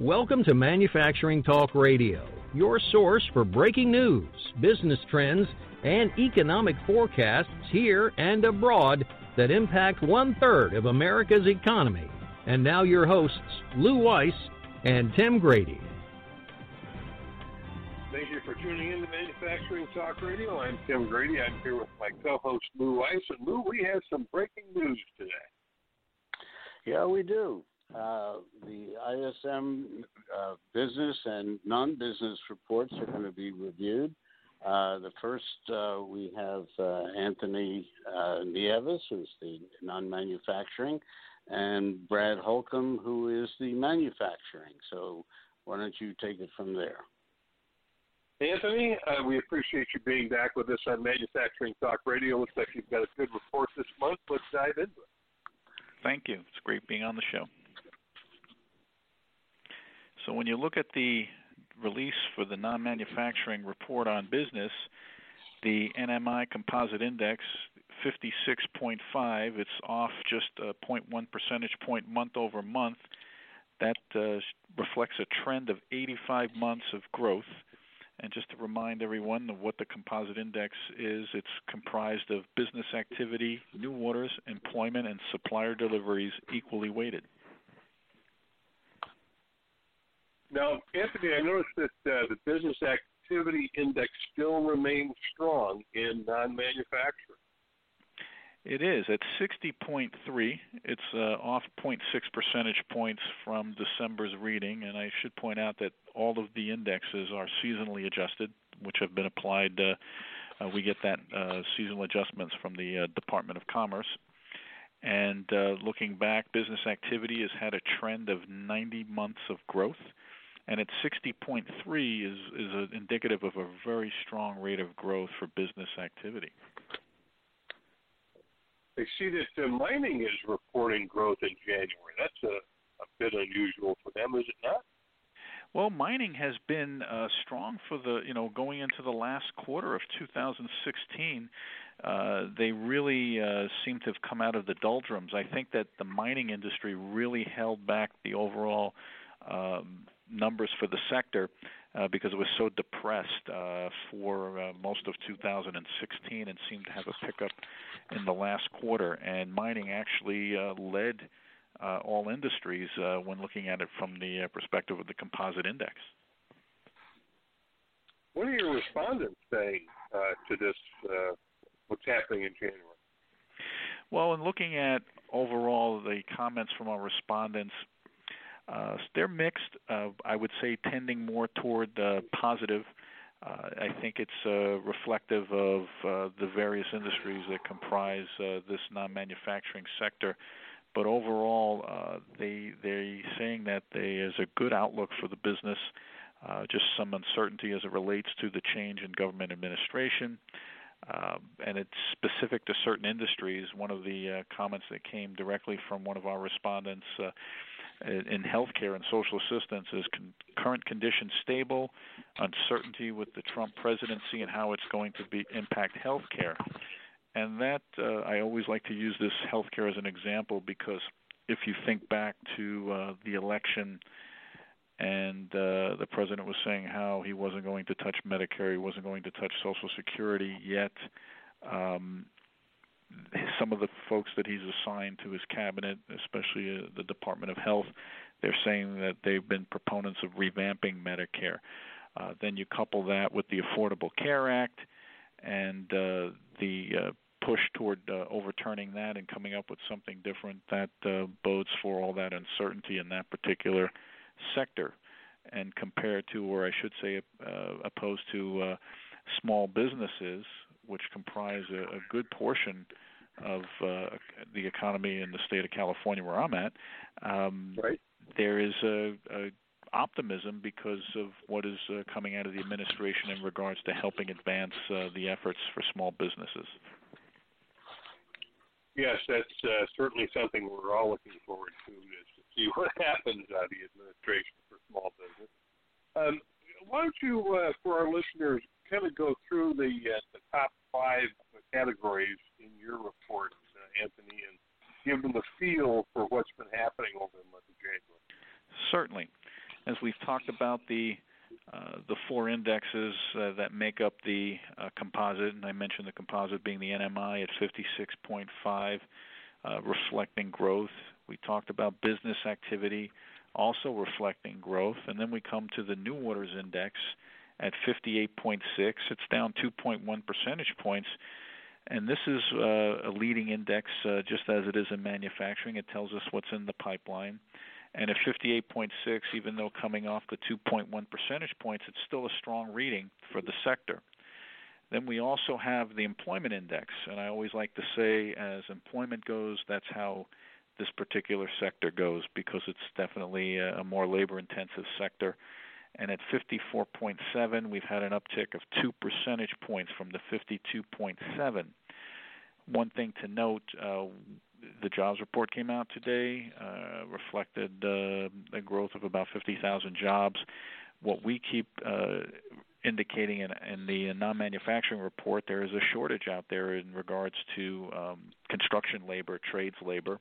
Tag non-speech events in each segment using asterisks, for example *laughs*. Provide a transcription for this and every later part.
Welcome to Manufacturing Talk Radio, your source for breaking news, business trends, and economic forecasts here and abroad that impact one third of America's economy. And now, your hosts, Lew Weiss and Tim Grady. Thank you for tuning in to Manufacturing Talk Radio. I'm Tim Grady. I'm here with my co-host Lew Weiss. And Lew, we have some breaking news today. Yeah, we do. Uh, the ISM uh, business and non-business reports are going to be reviewed. Uh, the first uh, we have uh, Anthony uh, Nieves, who's the non-manufacturing, and Brad Holcomb, who is the manufacturing. So why don't you take it from there? Anthony, uh, we appreciate you being back with us on Manufacturing Talk Radio. Looks like you've got a good report this month. Let's dive into it. Thank you. It's great being on the show. So when you look at the release for the non-manufacturing report on business, the NMI composite index 56.5, it's off just a 0.1 percentage point month over month. That uh, reflects a trend of 85 months of growth. And just to remind everyone of what the composite index is, it's comprised of business activity, new orders, employment, and supplier deliveries equally weighted. Now, Anthony, I noticed that uh, the business activity index still remains strong in non-manufacturing. It is at 60.3. It's uh, off 0.6 percentage points from December's reading, and I should point out that all of the indexes are seasonally adjusted, which have been applied. Uh, uh, we get that uh, seasonal adjustments from the uh, Department of Commerce. And uh, looking back, business activity has had a trend of 90 months of growth and at 60.3 is is a, indicative of a very strong rate of growth for business activity. I see that uh, mining is reporting growth in January. That's a, a bit unusual for them, is it not? Well, mining has been uh, strong for the you know going into the last quarter of 2016. Uh, they really uh, seem to have come out of the doldrums. I think that the mining industry really held back the overall um, numbers for the sector uh, because it was so depressed uh, for uh, most of 2016 and seemed to have a pickup in the last quarter. And mining actually uh, led uh, all industries uh, when looking at it from the uh, perspective of the composite index. What are your respondents saying uh, to this? Uh, what's happening in January? Well, in looking at overall the comments from our respondents, uh, they're mixed. Uh, I would say tending more toward uh, positive. Uh, I think it's uh, reflective of uh, the various industries that comprise uh, this non-manufacturing sector. But overall, uh, they they're saying that there is a good outlook for the business. Uh, just some uncertainty as it relates to the change in government administration. Uh, and it's specific to certain industries. One of the uh, comments that came directly from one of our respondents uh, in healthcare and social assistance is con- current conditions stable, uncertainty with the Trump presidency and how it's going to be impact healthcare. And that uh, I always like to use this healthcare as an example because if you think back to uh, the election and uh, the president was saying how he wasn't going to touch Medicare, he wasn't going to touch Social Security, yet um, some of the folks that he's assigned to his cabinet, especially uh, the Department of Health, they're saying that they've been proponents of revamping Medicare. Uh, then you couple that with the Affordable Care Act and uh, the uh, push toward uh, overturning that and coming up with something different that uh, bodes for all that uncertainty in that particular sector. And compared to, or I should say, opposed to small businesses, which comprise a, a good portion of uh, the economy in the state of California, where I'm at, um, right. there is a, a optimism because of what is uh, coming out of the administration in regards to helping advance uh, the efforts for small businesses. Yes, that's uh, certainly something we're all looking forward to is to see *laughs* what happens out of the administration for small business. Um, why don't you, uh, for our listeners, kind of go through the uh, the top five categories in your report, uh, Anthony, and give them a feel for what's been happening over the month of January. Certainly. as we've talked about the uh, the four indexes uh, that make up the uh, composite, and I mentioned the composite being the NMI at 56.5, uh, reflecting growth. We talked about business activity also reflecting growth, and then we come to the new orders index at 58.6. It's down 2.1 percentage points. And this is uh, a leading index, uh, just as it is in manufacturing. It tells us what's in the pipeline. And at 58.6, even though coming off the 2.1 percentage points, it's still a strong reading for the sector. Then we also have the employment index, and I always like to say, as employment goes, that's how this particular sector goes because it's definitely a more labor-intensive sector. And at 54.7, we've had an uptick of two percentage points from the 52.7. One thing to note: uh, the jobs report came out today, uh, reflected uh, a growth of about 50,000 jobs. What we keep uh, indicating in, in the non-manufacturing report, there is a shortage out there in regards to um, construction labor, trades labor,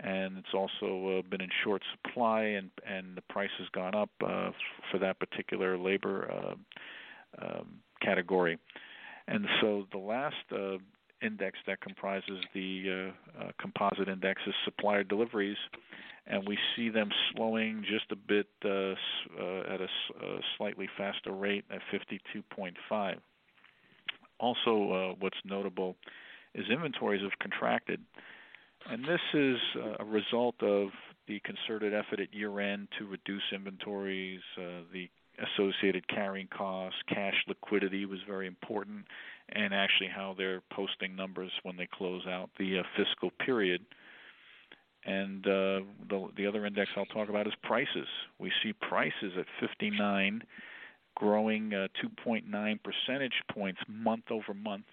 and it's also uh, been in short supply, and and the price has gone up uh, for that particular labor uh, um, category. And so the last uh, index that comprises the uh, uh, composite index is supplier deliveries, and we see them slowing just a bit uh, uh, at a, a slightly faster rate at 52.5. Also, uh, what's notable is inventories have contracted, and this is a result of the concerted effort at year end to reduce inventories, uh, the associated carrying costs, cash liquidity was very important, and actually how they're posting numbers when they close out the uh, fiscal period. And uh, the the other index I'll talk about is prices. We see prices at 59 growing uh, 2.9 percentage points month over month,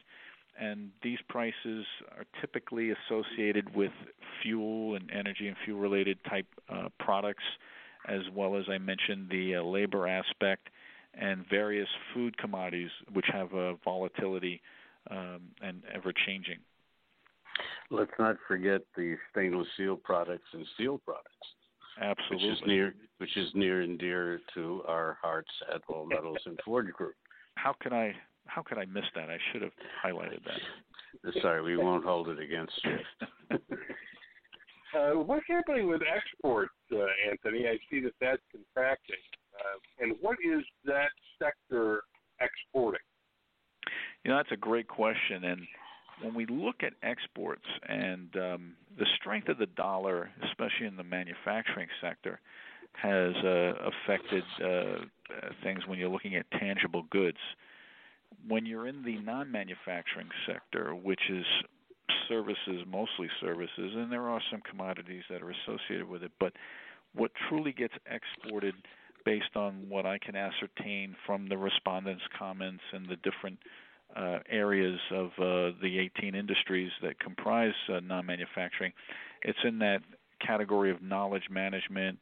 and these prices are typically associated with fuel and energy and fuel related type uh, products as well as I mentioned the uh, labor aspect and various food commodities which have a volatility um, and ever changing. Let's not forget the stainless steel products and steel products. Absolutely. Which is near which is near and dear to our hearts at All Metals and Forge Group. How can I how could I miss that? I should have highlighted that. *laughs* Sorry, we won't hold it against you. *laughs* Uh, what's happening with exports, uh, Anthony? I see that that's contracting. Uh, and what is that sector exporting? You know, that's a great question. And when we look at exports and um, the strength of the dollar, especially in the manufacturing sector, has uh, affected uh, things when you're looking at tangible goods. When you're in the non manufacturing sector, which is services, mostly services, and there are some commodities that are associated with it. But what truly gets exported, based on what I can ascertain from the respondents' comments and the different uh, areas of uh, the 18 industries that comprise uh, non-manufacturing, it's in that category of knowledge management.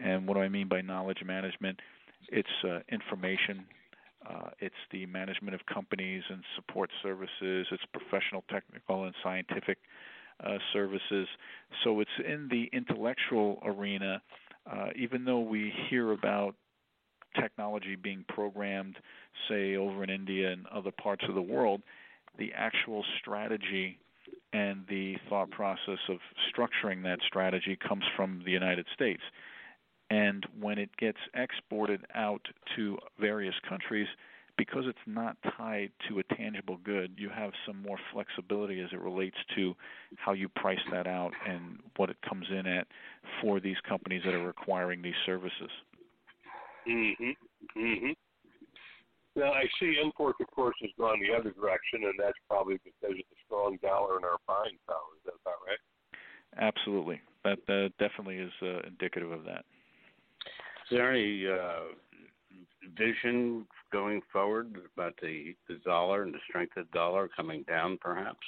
And what do I mean by knowledge management? It's uh, information uh, it's the management of companies and support services. It's professional, technical, and scientific uh, services. So it's in the intellectual arena. Uh, even though we hear about technology being programmed, say over in India and other parts of the world, the actual strategy and the thought process of structuring that strategy comes from the United States. And when it gets exported out to various countries, because it's not tied to a tangible good, you have some more flexibility as it relates to how you price that out and what it comes in at for these companies that are requiring these services. Mhm. Mhm. Now I see imports, of course, has gone the other direction, and that's probably because of the strong dollar and our buying power. Is that about right? Absolutely. That uh, definitely is uh, indicative of that. Is there any uh, vision going forward about the, the dollar and the strength of the dollar coming down, perhaps?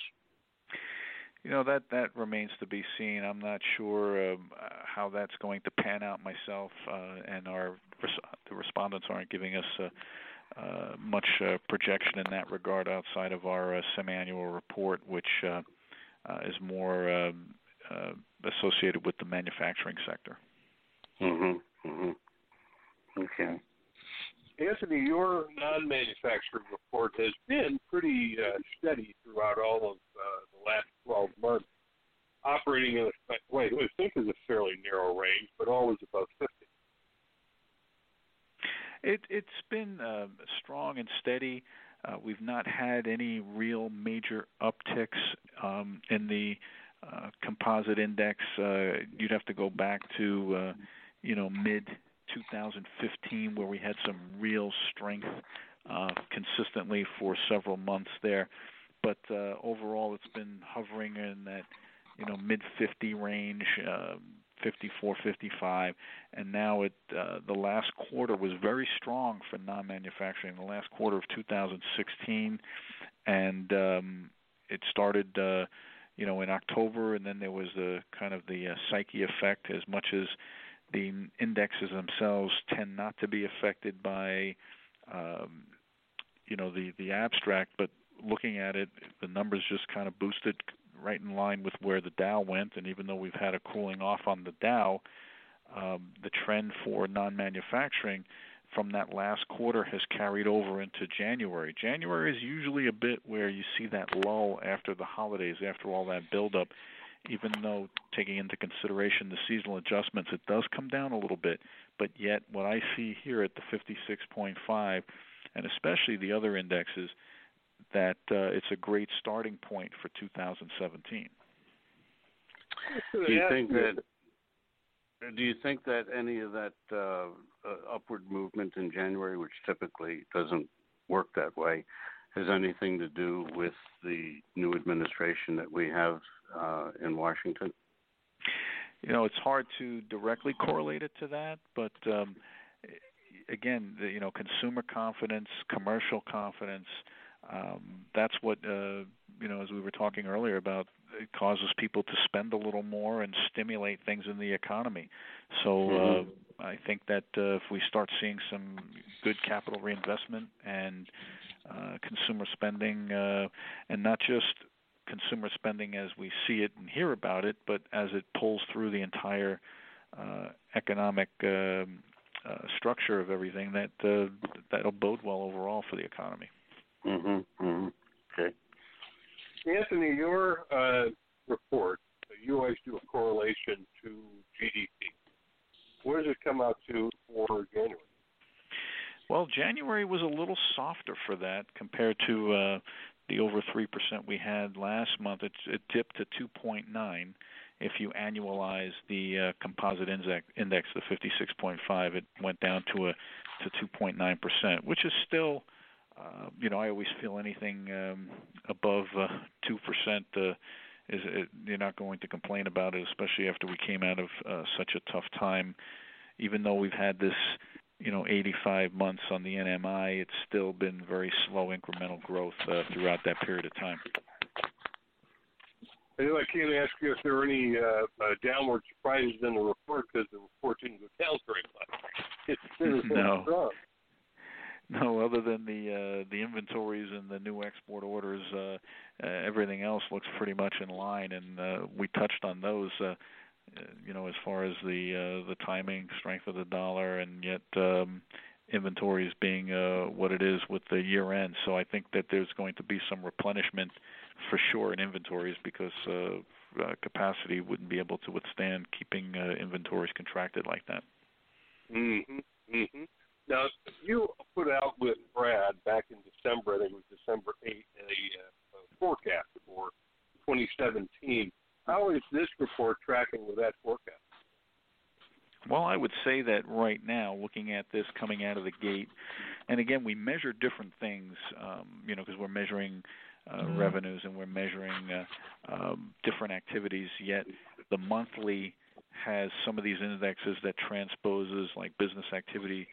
You know that that remains to be seen. I'm not sure um, how that's going to pan out myself, uh, and our the respondents aren't giving us uh, uh, much uh, projection in that regard outside of our uh, semi-annual report, which uh, uh, is more um, uh, associated with the manufacturing sector. Mm-hmm. Mm-hmm. Okay. Anthony, your non-manufacturing report has been pretty uh, steady throughout all of uh, the last 12 months, operating in a way I think is a fairly narrow range, but always above 50. It, it's been uh, strong and steady. Uh, we've not had any real major upticks um, in the uh, composite index. Uh, you'd have to go back to, uh, you know, mid 2015 where we had some real strength uh, consistently for several months there. But uh, overall, it's been hovering in that, you know, mid 50 range. Uh, 54, 55, and now it uh, the last quarter was very strong for non-manufacturing. The last quarter of 2016, and um, it started, uh, you know, in October, and then there was the kind of the uh, psyche effect. As much as the indexes themselves tend not to be affected by, um, you know, the the abstract, but looking at it, the numbers just kind of boosted right in line with where the Dow went. And even though we've had a cooling off on the Dow, um, the trend for non-manufacturing from that last quarter has carried over into January. January is usually a bit where you see that lull after the holidays, after all that buildup. Even though taking into consideration the seasonal adjustments, it does come down a little bit. But yet, what I see here at the 56.5, and especially the other indexes, that uh, it's a great starting point for 2017. Do you think that? Do you think that any of that uh, uh, upward movement in January, which typically doesn't work that way, has anything to do with the new administration that we have uh, in Washington? You know, it's hard to directly correlate it to that, but um, again, the, you know, consumer confidence, commercial confidence, um, that's what uh, you know, as we were talking earlier about, it causes people to spend a little more and stimulate things in the economy. So mm-hmm. uh, I think that uh, if we start seeing some good capital reinvestment and uh, consumer spending, uh, and not just consumer spending as we see it and hear about it, but as it pulls through the entire uh, economic um, uh, structure of everything, that uh, that'll bode well overall for the economy. Mm-hmm. mm-hmm. Okay. Anthony, your uh, report, you always do a correlation to GDP. Where does it come out to for January? Well, January was a little softer for that compared to uh, the over 3% we had last month. It, it dipped to 2.9. If you annualize the uh, composite index, index, the 56.5, it went down to a to 2.9%, which is still – uh, you know, I always feel anything um, above uh, two uh, percent uh, is it, you're not going to complain about it, especially after we came out of uh, such a tough time. Even though we've had this, you know, 85 months on the NMI, it's still been very slow incremental growth uh, throughout that period of time. And I can't ask you if there are any uh, uh, downward surprises in the report because the report didn't go down very much. *laughs* It's been *laughs* no. strong. No, other than the uh, the inventories and the new export orders, uh, uh, everything else looks pretty much in line, and uh, we touched on those. Uh, uh, you know, as far as the uh, the timing, strength of the dollar, and yet um, inventories being uh, what it is with the year end. So I think that there's going to be some replenishment for sure in inventories because uh, uh, capacity wouldn't be able to withstand keeping uh, inventories contracted like that. Mhm. Mhm. Now, you put out with Brad back in December, I think it was December 8th, a, uh, forecast for 2017. How is this report tracking with that forecast? Well, I would say that right now, looking at this coming out of the gate, and again, we measure different things, um, you know, because we're measuring uh, mm-hmm. revenues and we're measuring uh, um, different activities. Yet, the monthly has some of these indexes that transposes like business activity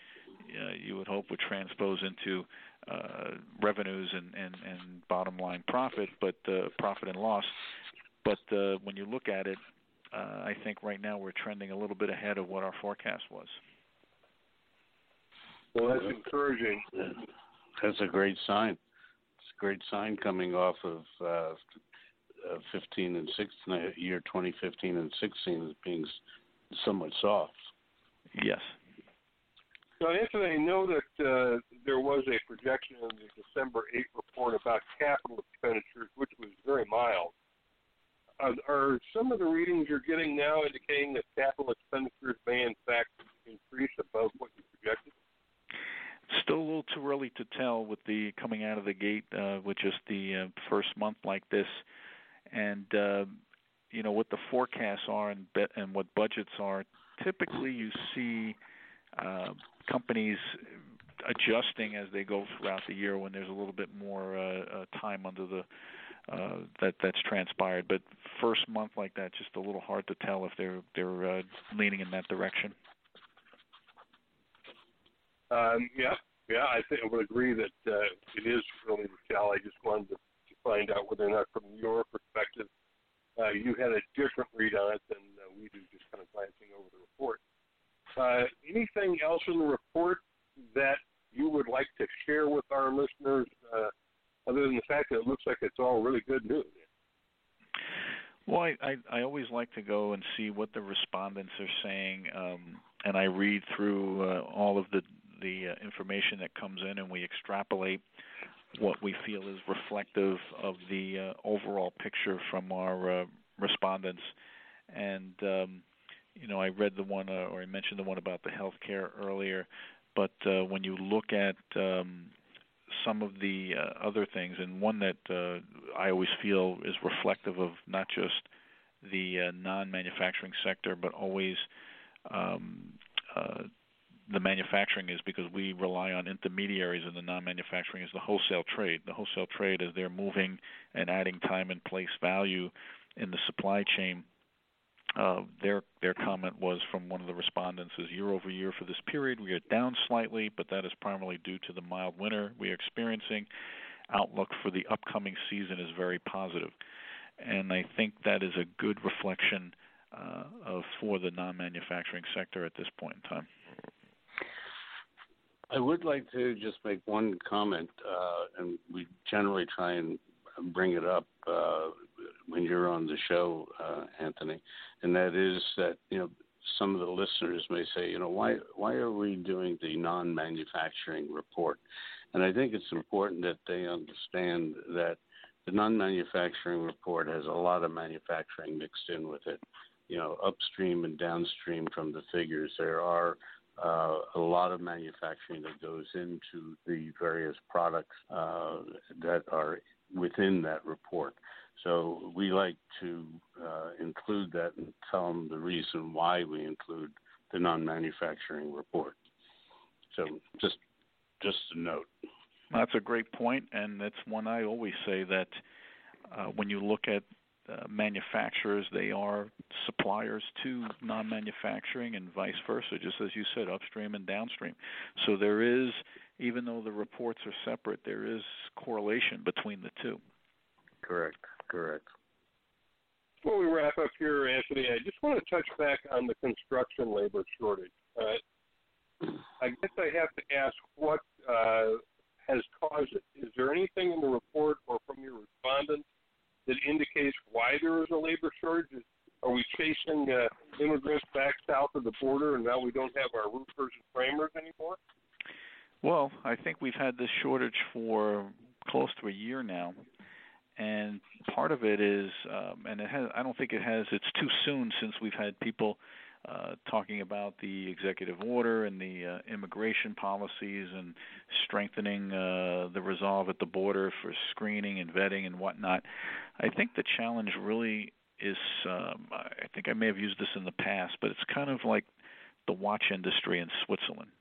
uh, you would hope would transpose into uh, revenues and, and, and bottom line profit, but uh, profit and loss. But uh, when you look at it, uh, I think right now we're trending a little bit ahead of what our forecast was. Well, that's encouraging. That's a great sign. It's a great sign coming off of uh, 15 and 16, uh, year 2015 and 16 as being somewhat soft. Yes. So, Anthony, I know that uh, there was a projection in the December 8 report about capital expenditures, which was very mild. Are, some of the readings you're getting now indicating that capital expenditures may, in fact, increase above what you projected? Still a little too early to tell with the coming out of the gate uh, with just the uh, first month like this, and uh, you know what the forecasts are and be- and what budgets are. Typically, you see uh, companies adjusting as they go throughout the year when there's a little bit more uh, uh, time under the uh, that that's transpired. But first month like that, just a little hard to tell if they're they're uh, leaning in that direction. Um, yeah, yeah, I think I would agree that uh, it is really tell. I just wanted to, to find out whether or not, from your perspective, uh, you had a different read on it than uh, we do, just kind of glancing over the report. Uh, anything else in the report that you would like to share with our listeners, uh, other than the fact that it looks like it's all really good news? Well, I, I, I always like to go and see what the respondents are saying, um, and I read through uh, all of the the uh, information that comes in, and we extrapolate what we feel is reflective of the uh, overall picture from our uh, respondents. And um, you know, I read the one, uh, or I mentioned the one about the healthcare earlier, but uh, when you look at um, some of the uh, other things, and one that uh, I always feel is reflective of not just the uh, non-manufacturing sector, but always um, uh, the manufacturing is because we rely on intermediaries in the non-manufacturing is the wholesale trade. The wholesale trade, as they're moving and adding time and place value in the supply chain, uh, their their comment was from one of the respondents is year over year for this period we are down slightly, but that is primarily due to the mild winter we are experiencing. Outlook for the upcoming season is very positive, and I think that is a good reflection uh, of for the non-manufacturing sector at this point in time. I would like to just make one comment, uh, and we generally try and bring it up uh, when you're on the show, uh, Anthony, and that is that you know some of the listeners may say, you know, why why are we doing the non-manufacturing report? And I think it's important that they understand that the non-manufacturing report has a lot of manufacturing mixed in with it. You know, upstream and downstream from the figures, there are uh, a lot of manufacturing that goes into the various products uh, that are within that report. So we like to uh, include that and tell them the reason why we include the non-manufacturing report. So just just a note. That's a great point, and that's one I always say that uh, when you look at uh, manufacturers, they are suppliers to non-manufacturing and vice versa, just as you said, upstream and downstream. So there is, even though the reports are separate, there is correlation between the two. Correct. Correct. Before we wrap up here, Anthony, I just want to touch back on the construction labor shortage. Uh, I guess I have to ask what uh, has caused it. Is there anything in the report or from your respondents that indicates why there is a labor shortage? Are we chasing uh, immigrants back south of the border, and now we don't have our roofers and framers anymore? Well, I think we've had this shortage for close to a year now, and part of it is, um, and it has. I don't think it has. It's too soon since we've had people uh, talking about the executive order and the uh, immigration policies and strengthening uh, the resolve at the border for screening and vetting and whatnot. I think the challenge really is um, I think I may have used this in the past, but it's kind of like the watch industry in Switzerland.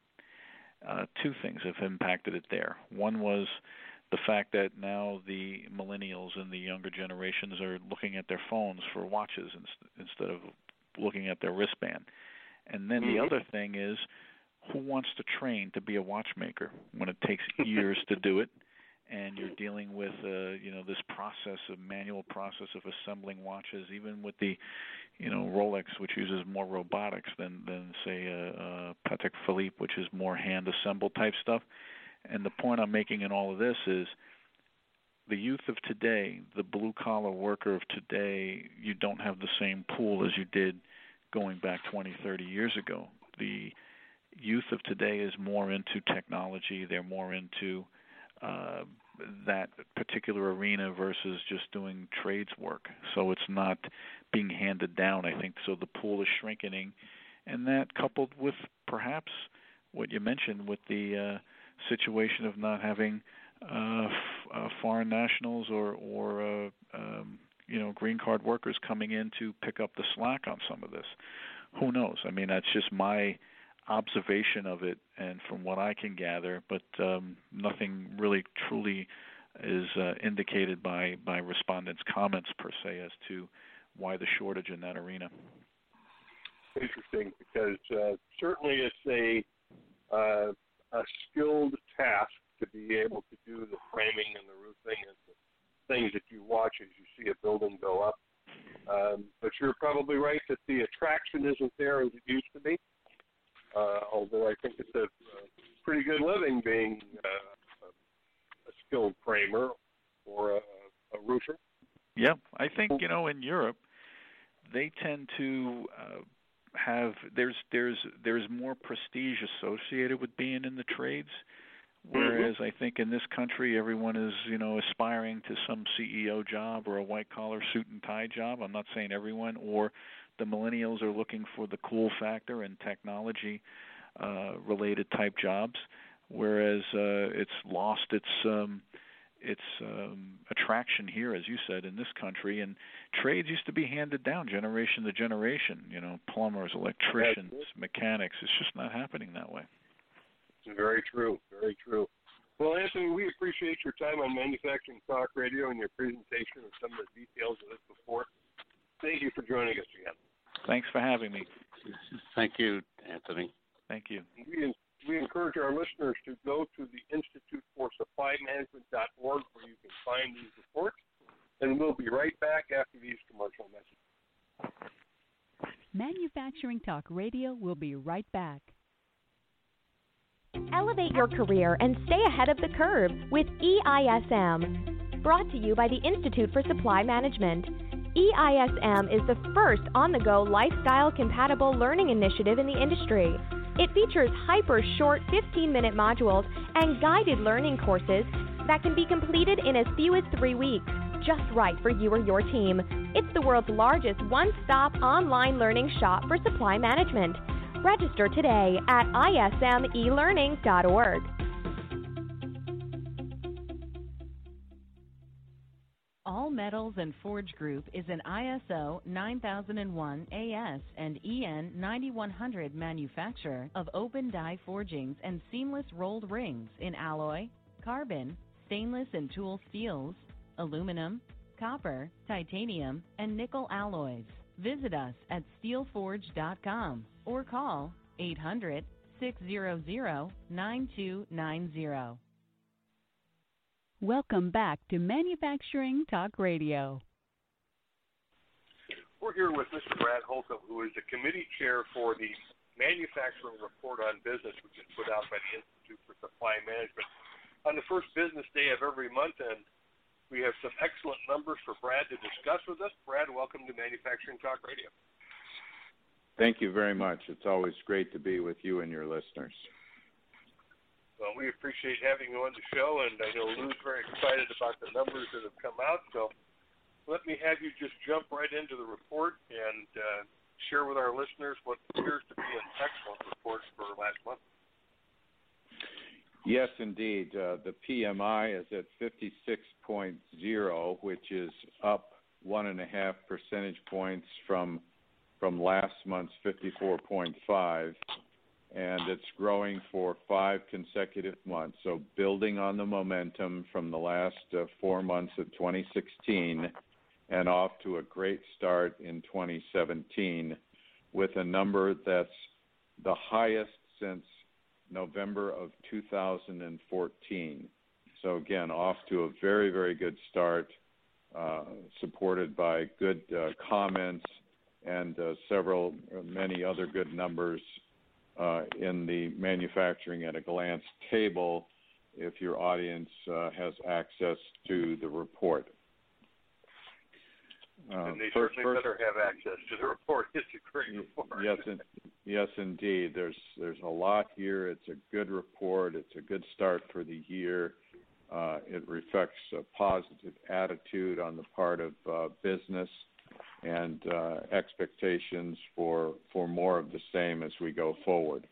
Uh, two things have impacted it there. One was the fact that now the millennials and the younger generations are looking at their phones for watches instead of looking at their wristband. And then mm-hmm. the other thing is who wants to train to be a watchmaker when it takes *laughs* years to do it and you're dealing with uh, you know this process of manual process of assembling watches even with the you know Rolex which uses more robotics than than say uh, uh, Patek Philippe which is more hand assembled type stuff and the point I'm making in all of this is the youth of today, the blue collar worker of today, you don't have the same pool as you did going back 20, 30 years ago. The youth of today is more into technology. They're more into uh, that particular arena versus just doing trades work. So it's not being handed down. I think so. The pool is shrinking, and that coupled with perhaps what you mentioned with the uh, situation of not having uh, f- uh, foreign nationals or or uh, um, you know green card workers coming in to pick up the slack on some of this. Who knows? I mean, that's just my observation of it and from what I can gather, but um, nothing really truly is uh, indicated by by respondents' comments per se as to why the shortage in that arena. Interesting, because uh, certainly it's a uh, a skilled task to be able to do the framing and the roofing and the things that you watch as you see a building go up. Um, but you're probably right that the attraction isn't there as it used to be. Uh, although I think it's a, a pretty good living being uh, a, a skilled framer or a, a roofer. Yeah, I think you know in Europe they tend to uh, have there's there's there's more prestige associated with being in the trades. Whereas mm-hmm. i think in this country everyone is you know aspiring to some ceo job or a white collar suit and tie job. I'm not saying everyone or the millennials are looking for the cool factor and technology uh related type jobs. Whereas uh it's lost its um its um, attraction here, as you said, in this country. And trades used to be handed down generation to generation. You know, plumbers, electricians, mechanics. It's just not happening that way. Very true. Very true. Well, Anthony, we appreciate your time on Manufacturing Talk Radio and your presentation of some of the details of this before. Thank you for joining us again. Thanks for having me. Thank you, Anthony. Thank you. We we encourage our listeners to go to the Institute for Supply Management.org where you can find these reports. And we'll be right back after these commercial messages. Manufacturing Talk Radio will be right back. Elevate your career and stay ahead of the curve with EISM. Brought to you by the Institute for Supply Management. EISM is the first on the go lifestyle compatible learning initiative in the industry. It features hyper short 15 minute modules and guided learning courses that can be completed in as few as three weeks, just right for you or your team. It's the world's largest one stop online learning shop for supply management. Register today at ismelearning.org. All Metals and Forge Group is an ISO 9001 AS and EN 9100 manufacturer of open die forgings and seamless rolled rings in alloy, carbon, stainless and tool steels, aluminum, copper, titanium, and nickel alloys. Visit us at steelforge.com or call 800 600 9290. Welcome back to Manufacturing Talk Radio. We're here with Mr. Brad Holcomb, who is the committee chair for the Manufacturing Report on Business, which is put out by the Institute for Supply Management on the first business day of every month. And we have some excellent numbers for Brad to discuss with us. Brad, welcome to Manufacturing Talk Radio. Thank you very much. It's always great to be with you and your listeners. Well, we appreciate having you on the show, and I know Lew's very excited about the numbers that have come out. So let me have you just jump right into the report and uh, share with our listeners what appears to be an excellent report for last month. Yes, indeed. Uh, the PMI is at 56.0, which is up one and a half percentage points from from last month's 54.5 and it's growing for five consecutive months. So, building on the momentum from the last uh, four months of 2016 and off to a great start in 2017 with a number that's the highest since November of 2014. So, again, off to a very, very good start, uh, supported by good uh, comments and uh, several, uh, many other good numbers uh, in the manufacturing at a glance table if your audience uh, has access to the report. Uh, and they first, certainly first, better have access to the report. *laughs* It's a great report. Yes, in, yes, indeed. There's there's a lot here. It's a good report. It's a good start for the year. Uh, it reflects a positive attitude on the part of uh, business and uh, expectations for more of the same as we go forward.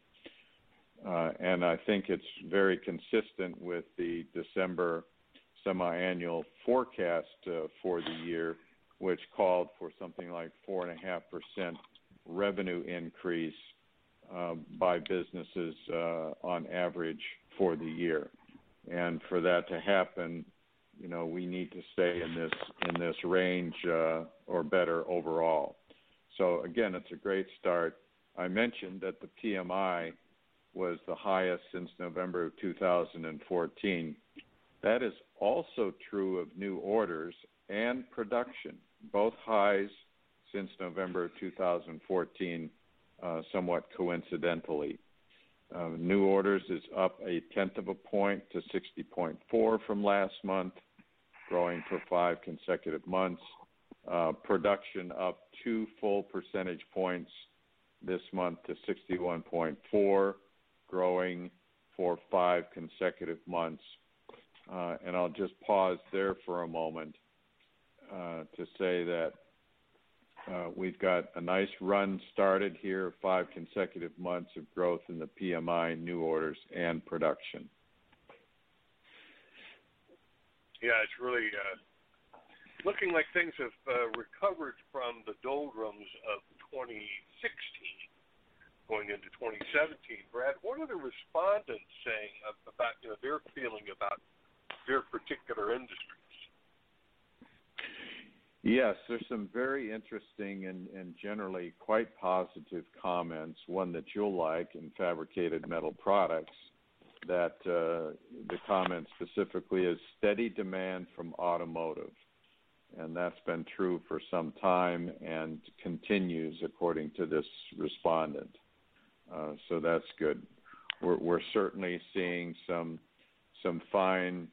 Uh, and I think it's very consistent with the December semi-annual forecast uh, for the year, which called for something like four and a half percent revenue increase by businesses on average for the year. And for that to happen, you know, we need to stay in this in this range uh, or better overall. So again, it's a great start. I mentioned that the PMI was the highest since November of 2014. That is also true of new orders and production, both highs since November of 2014, uh, somewhat coincidentally. Uh, new orders is up a tenth of a point to 60.4 from last month, growing for five consecutive months. Uh, production up two full percentage points this month to 61.4 growing for five consecutive months. Uh, and I'll just pause there for a moment uh, to say that uh, we've got a nice run started here, five consecutive months of growth in the PMI, new orders, and production. Yeah, it's really uh, looking like things have uh, recovered from the doldrums of 2016 going into 2017. Brad, what are the respondents saying about you know their feeling about their particular industries? Yes, there's some very interesting and, and generally quite positive comments. One that you'll like in fabricated metal products. That uh, the comment specifically is steady demand from automotive and that's been true for some time and continues according to this respondent. Uh, so that's good. We're, we're certainly seeing some some fine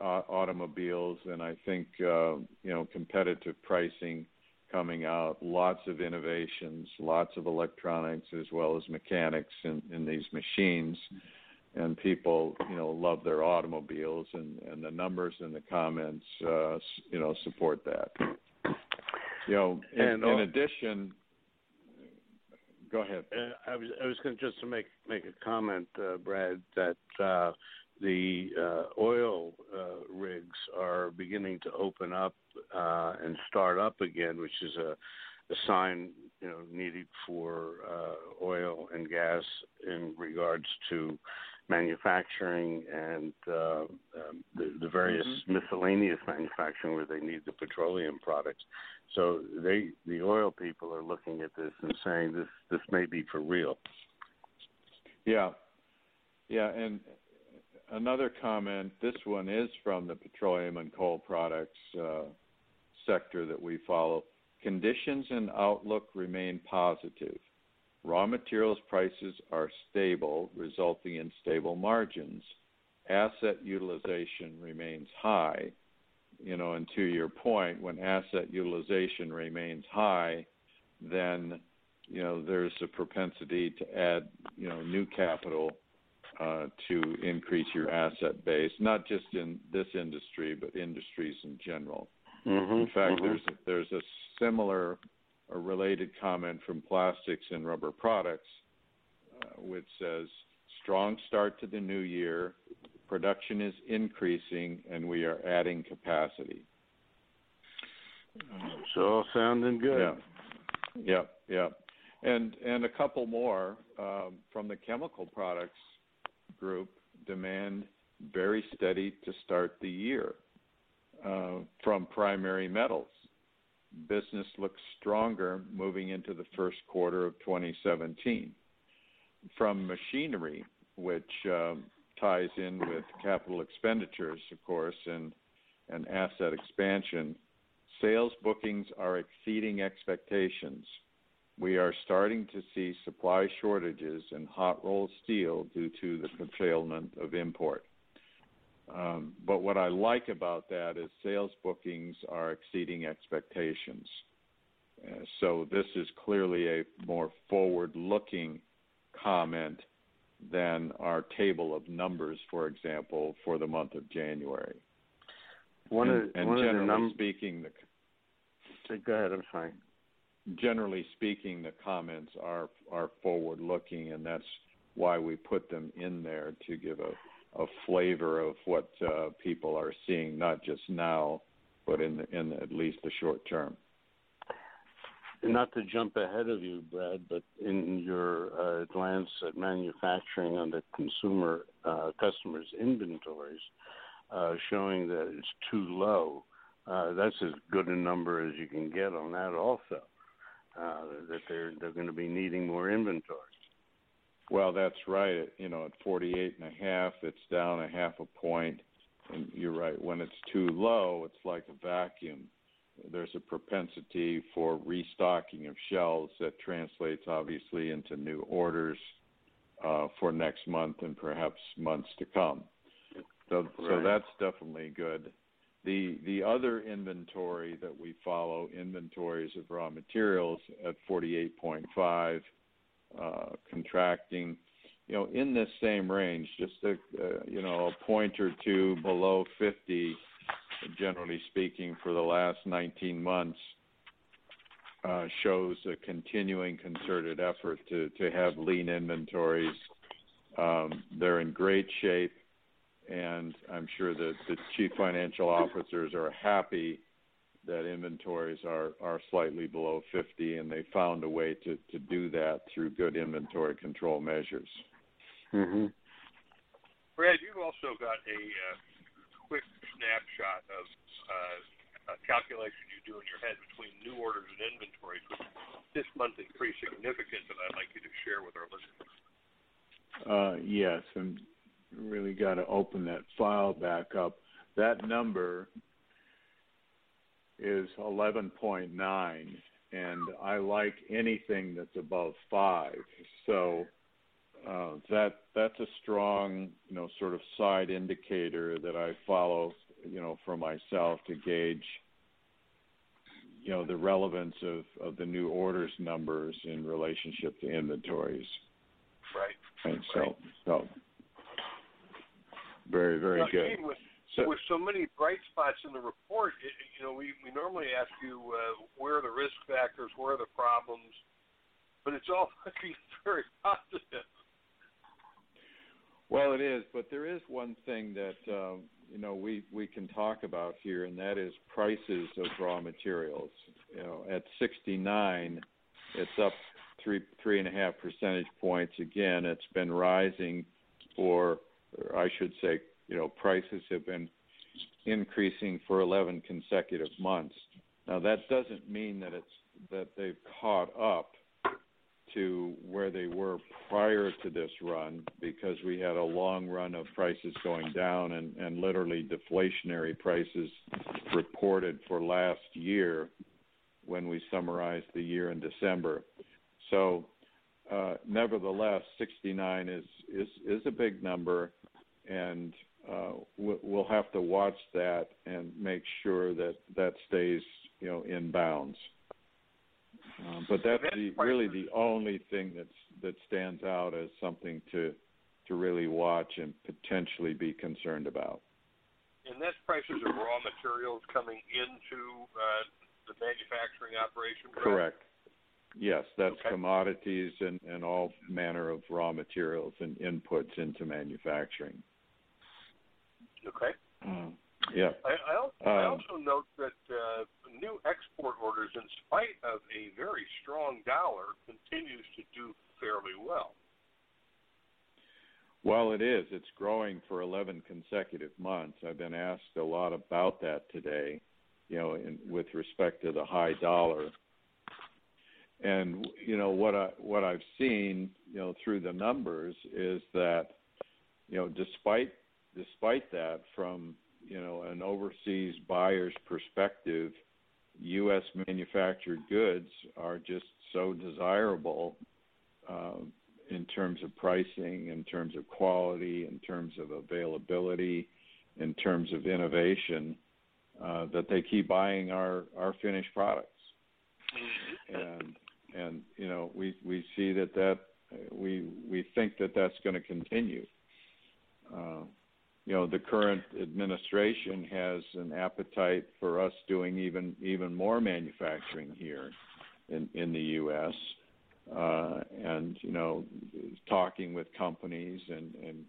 uh, automobiles, and I think uh, you know competitive pricing coming out. Lots of innovations, lots of electronics as well as mechanics in, in these machines, and people you know love their automobiles, and, and the numbers in the comments uh, you know support that. You know, in, and, in addition, Go ahead. Uh, I was I was going just to make make a comment, uh, Brad, that uh, the uh, oil uh, rigs are beginning to open up uh, and start up again, which is a, a sign you know needed for uh, oil and gas in regards to manufacturing and uh, um, the, the various mm-hmm. miscellaneous manufacturing where they need the petroleum products. So they, the oil people, are looking at this and saying this this may be for real. Yeah, yeah, and another comment. This one is from the petroleum and coal products uh, sector that we follow. Conditions and outlook remain positive. Raw materials prices are stable, resulting in stable margins. Asset utilization remains high. You know, and to your point, when asset utilization remains high, then you know there's a propensity to add you know new capital uh, to increase your asset base, not just in this industry, but industries in general. Mm-hmm, in fact, mm-hmm. there's a, there's a similar a related comment from Plastics and Rubber Products, uh, which says, strong start to the new year, production is increasing, and we are adding capacity. It's all sounding good. Yeah, yeah, yeah. And and a couple more um, from the chemical products group. Demand very steady to start the year uh, from primary metals business looks stronger moving into the first quarter of 2017. From machinery, which um, ties in with capital expenditures, of course, and, and asset expansion, sales bookings are exceeding expectations. We are starting to see supply shortages in hot rolled steel due to the curtailment of import. Um, but what I like about that is sales bookings are exceeding expectations. Uh, so this is clearly a more forward-looking comment than our table of numbers, for example, for the month of January. One and, of, and one generally of the num- speaking, the go ahead. I'm sorry. Generally speaking, the comments are are forward-looking, and that's why we put them in there to give a, a flavor of what uh, people are seeing, not just now, but in the, in at least the short term. Not to jump ahead of you, Brad, but in your uh, glance at manufacturing on the consumer uh, customers' inventories, uh, showing that it's too low, uh, that's as good a number as you can get on that. Also, uh, that they're they're going to be needing more inventory. Well, that's right. You know, at 48 and a half, it's down a half a point. And you're right. When it's too low, it's like a vacuum. There's a propensity for restocking of shelves that translates obviously into new orders uh, for next month and perhaps months to come. So, right. so that's definitely good. The the other inventory that we follow, inventories of raw materials at 48.5 uh, contracting, you know, in this same range, just a, uh, you know, a point or two below 50, generally speaking, for the last 19 months, uh, shows a continuing concerted effort to, to have lean inventories. Um, they're in great shape, and I'm sure that the chief financial officers are happy that inventories are are slightly below 50, and they found a way to to do that through good inventory control measures. Mm-hmm. Brad, you've also got a uh, quick snapshot of uh, a calculation you do in your head between new orders and inventories, which this month is pretty significant, that I'd like you to share with our listeners. Uh, yes, and really got to open that file back up. That number is 11.9, and I like anything that's above five. So uh, that that's a strong, you know, sort of side indicator that I follow, you know, for myself to gauge, you know, the relevance of, of the new orders numbers in relationship to inventories. Right. And so, right. so very, very now, good. With, so, with so many bright spots in the report, it, you know, we, we normally ask you uh, where are the risk factors, where are the problems, but it's all *laughs* looking very positive. Well, it is, but there is one thing that um, you know we we can talk about here, and that is prices of raw materials. You know, at 69, it's up three three and a half percentage points. Again, it's been rising for, I should say, you know, prices have been increasing for 11 consecutive months. Now that doesn't mean that it's that they've caught up to where they were prior to this run because we had a long run of prices going down and, and literally deflationary prices reported for last year when we summarized the year in December. So uh, nevertheless, 69 is, is, is a big number, and uh, we'll have to watch that and make sure that that stays, you know, in bounds. Uh, but that's the, really the only thing that's that stands out as something to to really watch and potentially be concerned about. And that's prices of raw materials coming into uh, the manufacturing operation. Correct. Yes, that's okay. commodities and, and all manner of raw materials and inputs into manufacturing. Okay. Mm. Yeah. I, I, also, um, I also note that uh, new export orders, in spite of a very strong dollar, continues to do fairly well. Well, it is. It's growing for 11 consecutive months. I've been asked a lot about that today, you know, in, with respect to the high dollar. And you know what I what I've seen, you know, through the numbers is that, you know, despite despite that, from you know an overseas buyer's perspective, U.S. manufactured goods are just so desirable uh, in terms of pricing, in terms of quality, in terms of availability, in terms of innovation uh, that they keep buying our our finished products, and and you know we we see that that we we think that that's going to continue. Uh, you know, the current administration has an appetite for us doing even even more manufacturing here in in the U.S. Uh, and you know, talking with companies and and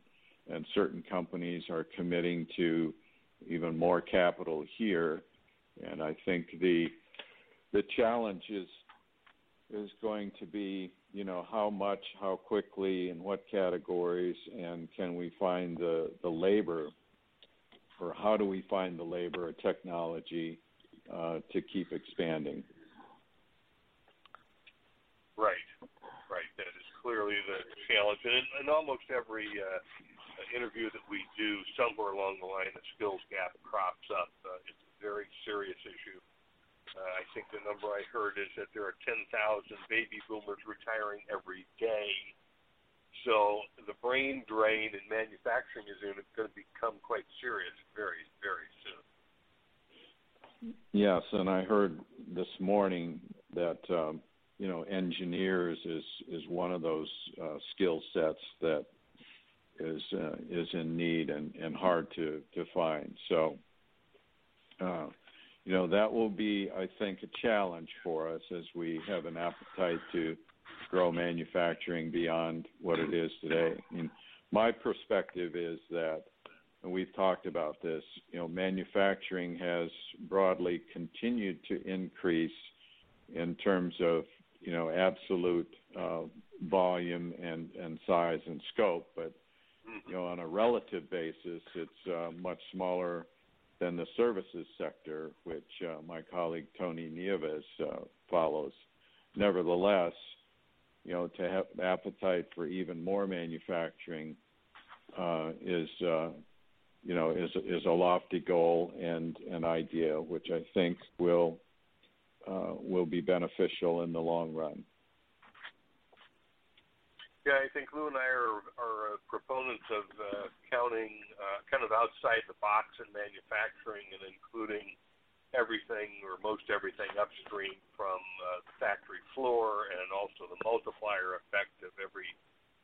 and certain companies are committing to even more capital here. And I think the the challenge is is going to be, you know, how much, how quickly, in what categories, and can we find the the labor, or how do we find the labor or technology uh, to keep expanding? Right, right. That is clearly the challenge, and in almost every uh, interview that we do, somewhere along the line, the skills gap crops up. Uh, it's a very serious issue. Uh, I think the number I heard is that there are 10,000 baby boomers retiring every day. So the brain drain in manufacturing is going to become quite serious very, very soon. Yes, and I heard this morning that um, you know engineers is is one of those uh, skill sets that is uh, is in need and, and hard to, to find. So, uh, you know, that will be, I think, a challenge for us as we have an appetite to grow manufacturing beyond what it is today. I mean, my perspective is that, and we've talked about this, you know, manufacturing has broadly continued to increase in terms of, you know, absolute uh, volume and, and size and scope, but. You know, on a relative basis, it's uh, much smaller than the services sector, which uh, my colleague Tony Nieves uh, follows. Nevertheless, you know, to have appetite for even more manufacturing uh, is, uh, you know, is is a lofty goal and an idea which I think will uh, will be beneficial in the long run. Yeah, I think Lew and I are, are uh, proponents of uh, counting uh, kind of outside the box in manufacturing and including everything or most everything upstream from uh, the factory floor and also the multiplier effect of every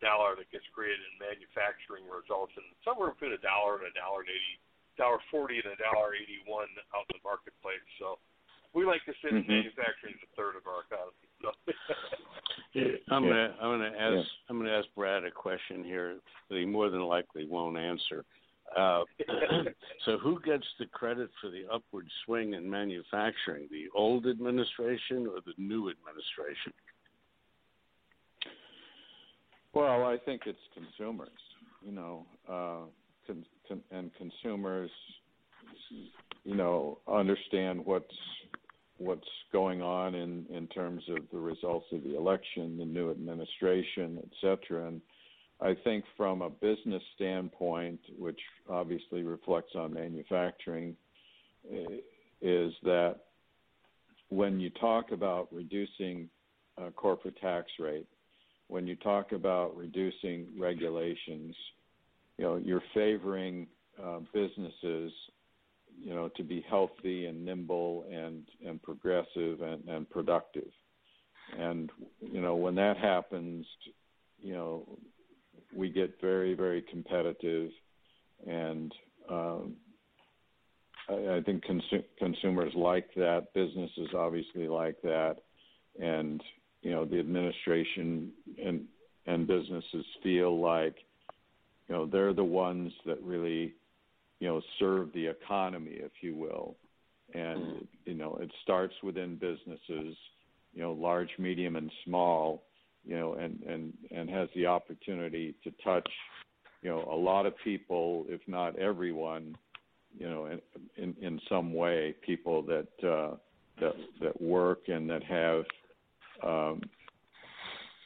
dollar that gets created in manufacturing results in somewhere between a dollar and a dollar and eighty dollar forty and a dollar eighty one out in the marketplace. So we like to say mm-hmm. that manufacturing is a third of our economy. *laughs* So I'm gonna I'm gonna ask yeah. I'm gonna ask Brad a question here that he more than likely won't answer. Uh, *coughs* so who gets the credit for the upward swing in manufacturing, the old administration or the new administration? Well, I think it's consumers, you know, uh, con- con- and consumers, you know, understand what's what's going on in, in terms of the results of the election, the new administration, et cetera. And I think from a business standpoint, which obviously reflects on manufacturing, eh, is that when you talk about reducing uh, corporate tax rate, when you talk about reducing regulations, you know, you're favoring uh, businesses you know, to be healthy and nimble and and progressive and, and productive. And you know, when that happens, you know, we get very very competitive, and um, I, I think consu- consumers like that. Businesses obviously like that, and you know, the administration and and businesses feel like you know they're the ones that really you know, serve the economy, if you will. And mm. you know, it starts within businesses, you know, large, medium, and small, you know, and and and has the opportunity to touch, you know, a lot of people, if not everyone, you know, in in, in some way, people that uh, that that work and that have, um,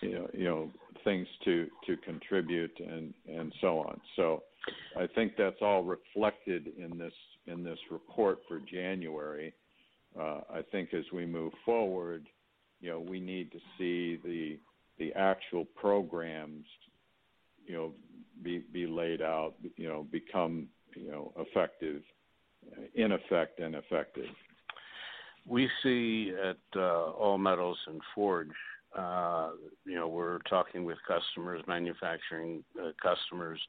you know, you know, things to to contribute and and so on. So I think that's all reflected in this in this report for January. Uh, I think as we move forward, you know, we need to see the the actual programs, you know, be be laid out, you know, become you know effective, in effect, and effective. We see at uh, All Metals and Forge, uh, you know, we're talking with customers, manufacturing uh, customers,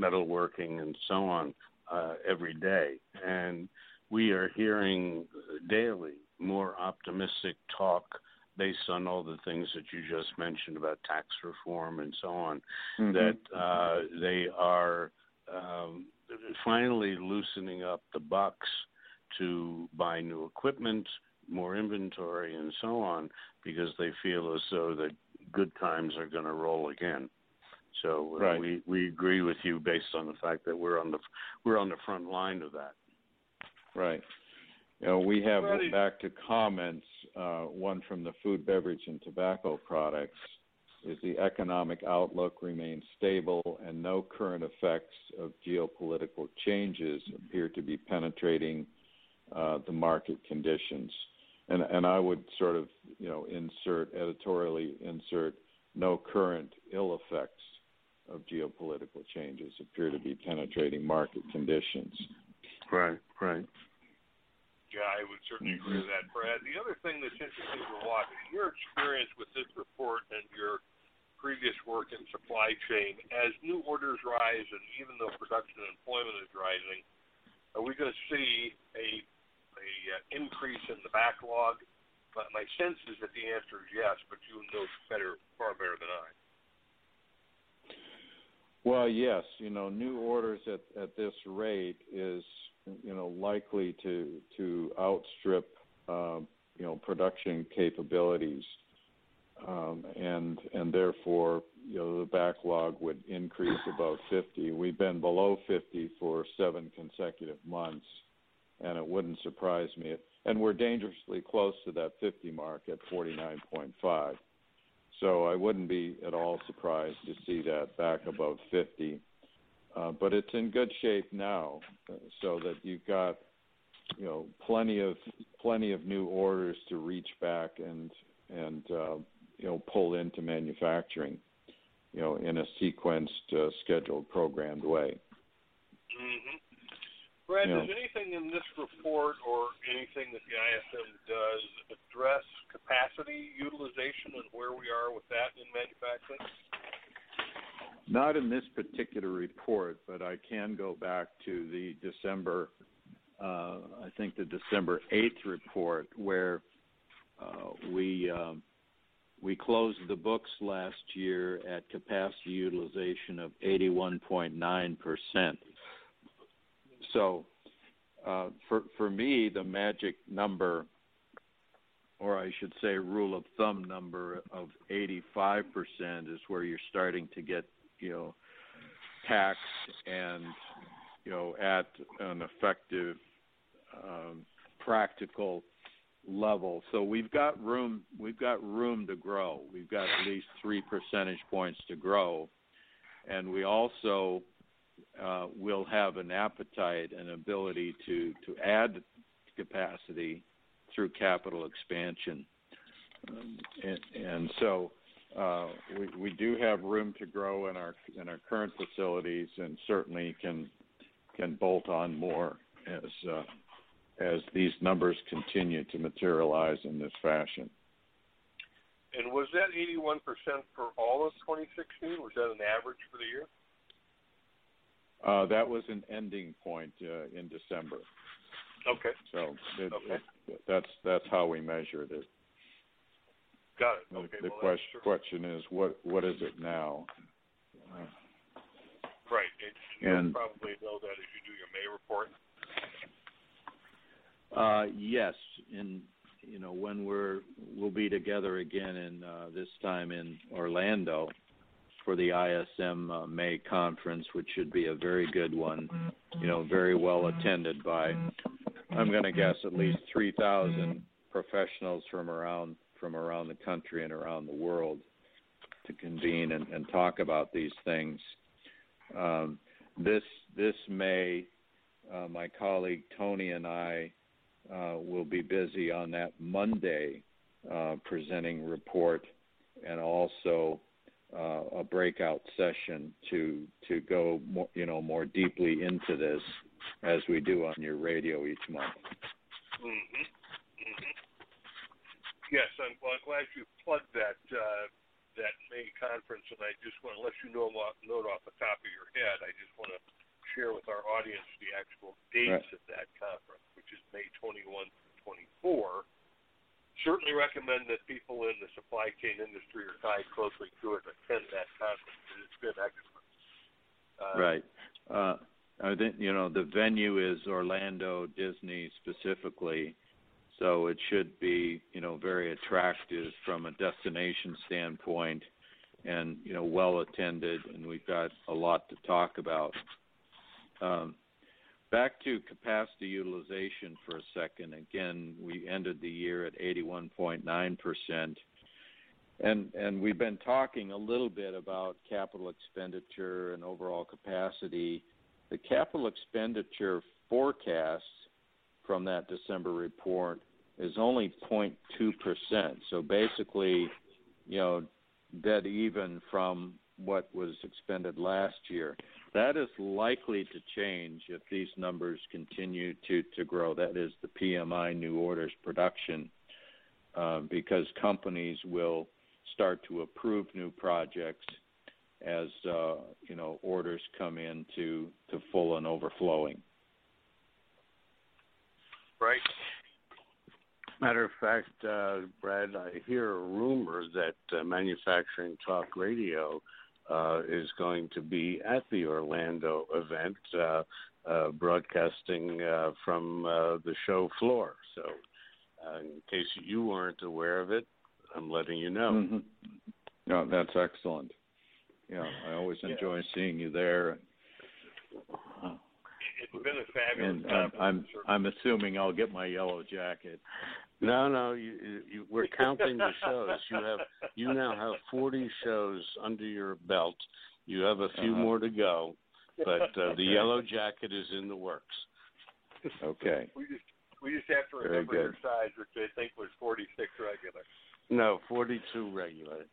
metalworking, and so on uh, every day, and we are hearing daily more optimistic talk based on all the things that you just mentioned about tax reform and so on, mm-hmm. that uh, they are um, finally loosening up the bucks to buy new equipment, more inventory, and so on, because they feel as though that good times are going to roll again. So uh, right. we we agree with you based on the fact that we're on the we're on the front line of that. Right. You know, we have Ready. back to comments. Uh, one from the food, beverage, and tobacco products is the economic outlook remains stable and no current effects of geopolitical changes appear to be penetrating uh, the market conditions. And, and I would sort of, you know, insert editorially insert no current ill effects of geopolitical changes appear to be penetrating market conditions. Right, right. Yeah, I would certainly agree with that, Brad. The other thing that's interesting to watch, your experience with this report and your previous work in supply chain, as new orders rise and even though production and employment is rising, are we going to see a a uh, increase in the backlog? But my sense is that the answer is yes, but you know better, far better than I. Well, yes, you know, new orders at at this rate is you know, likely to to outstrip, uh, you know, production capabilities, um, and and therefore, you know, the backlog would increase above 50. We've been below 50 for seven consecutive months, and it wouldn't surprise me. And we're dangerously close to that 50 mark at 49.5. So I wouldn't be at all surprised to see that back above 50 uh, but it's in good shape now, uh, so that you've got you know plenty of plenty of new orders to reach back and and uh, you know pull into manufacturing, you know in a sequenced, scheduled, programmed way. Mm-hmm. Brad, you does anything in this report or anything that the ISM does address capacity utilization and where we are with that in manufacturing? Not in this particular report, but I can go back to the December, uh, I think the December 8th report, where uh, we um, we closed the books last year at capacity utilization of 81.9 percent. So, uh, for for me, the magic number, or I should say, rule of thumb number of 85 percent, is where you're starting to get you know taxed and you know at an effective um, practical level. So we've got room we've got room to grow. We've got at least three percentage points to grow, and we also uh, will have an appetite and ability to to add capacity through capital expansion. Um, and, and so uh, we, we do have room to grow in our in our current facilities, and certainly can can bolt on more as uh, as these numbers continue to materialize in this fashion. And was that 81% for all of 2016? Was that an average for the year? Uh, that was an ending point uh, in December. Okay. So it, okay. It, that's that's how we measured it. Got it. Okay. The well, question question is what what is it now? Right. It, you'll and, probably know that as you do your May report. Uh, yes, and you know when we're we'll be together again in uh, this time in Orlando for the ISM uh, May conference, which should be a very good one. You know, very well attended by I'm going to guess at least 3,000 professionals from around from around the country and around the world to convene and, and talk about these things. Um, this this May, uh, my colleague Tony and I uh, will be busy on that Monday uh, presenting report and also uh, a breakout session to to go more you know more deeply into this as we do on your radio each month. Mm-hmm. Mm-hmm. Yes, I'm, well, I'm glad you plugged that uh, that May conference, and I just want to let you know note off the top of your head. I just want to share with our audience the actual dates right. of that conference, which is May 21 to 24 certainly recommend that people in the supply chain industry are tied closely to it attend that conference. It's been excellent. Uh, right. Uh, I think you know the venue is Orlando Disney specifically, so it should be you know very attractive from a destination standpoint, and you know well attended, and we've got a lot to talk about. Um, Back to capacity utilization for a second. Again, we ended the year at 81.9%. And and we've been talking a little bit about capital expenditure and overall capacity. The capital expenditure forecast from that December report is only 0.2%. So basically, you know, dead even from what was expended last year. That is likely to change if these numbers continue to, to grow. That is the PMI new orders production, uh, because companies will start to approve new projects as uh, you know orders come in to, to full and overflowing. Right. Matter of fact, uh, Brad, I hear a rumor that uh, Manufacturing Talk Radio uh, is going to be at the Orlando event, uh, uh, broadcasting uh, from uh, the show floor. So, uh, in case you weren't aware of it, I'm letting you know. Mm-hmm. No, that's excellent. Yeah, I always enjoy yeah. seeing you there. It's been a fabulous. And I'm I'm assuming I'll get my yellow jacket. No, no, you, you, we're counting the shows. You have you now have 40 shows under your belt. You have a few uh-huh. more to go, but uh, the yellow jacket is in the works. Okay. *laughs* We just we just have to remember your size, which I think was 46 regular. No, 42 regular.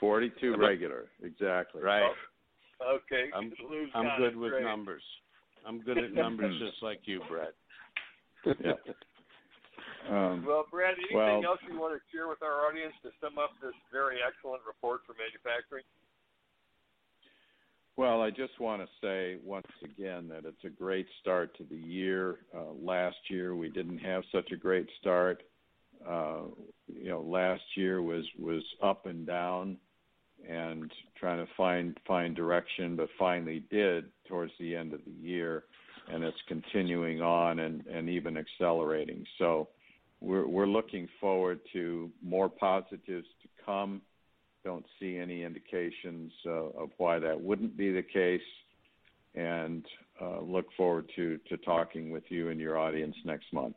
42 regular, exactly. Right. Oh, okay. I'm, I'm good with numbers. I'm good at numbers, *laughs* just like you, Brett. yeah. Um, well, Brad, anything well, else you want to share with our audience to sum up this very excellent report for manufacturing? Well, I just want to say once again that it's a great start to the year. Uh, last year we didn't have such a great start. Uh, you know, last year was was up and down, and trying to find find direction, but finally did towards the end of the year, and it's continuing on and and even accelerating. So we're, we're looking forward to more positives to come. Don't see any indications uh, of why that wouldn't be the case, and uh, look forward to, to talking with you and your audience next month.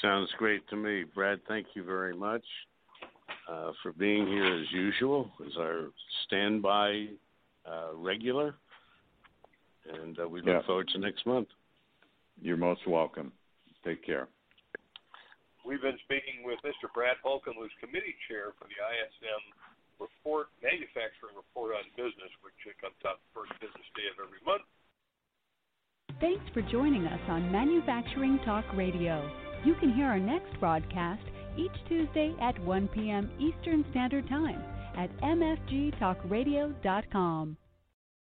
Sounds great to me. Brad, thank you very much uh, for being here as usual, as our standby uh, regular. And uh, we look yeah. forward to next month. You're most welcome. Take care. We've been speaking with Mr. Brad Holcomb, who's committee chair for the ISM report, manufacturing report on business, which comes out the first business day of every month. Thanks for joining us on Manufacturing Talk Radio. You can hear our next broadcast each Tuesday at 1 p.m. Eastern Standard Time at mfgtalkradio.com.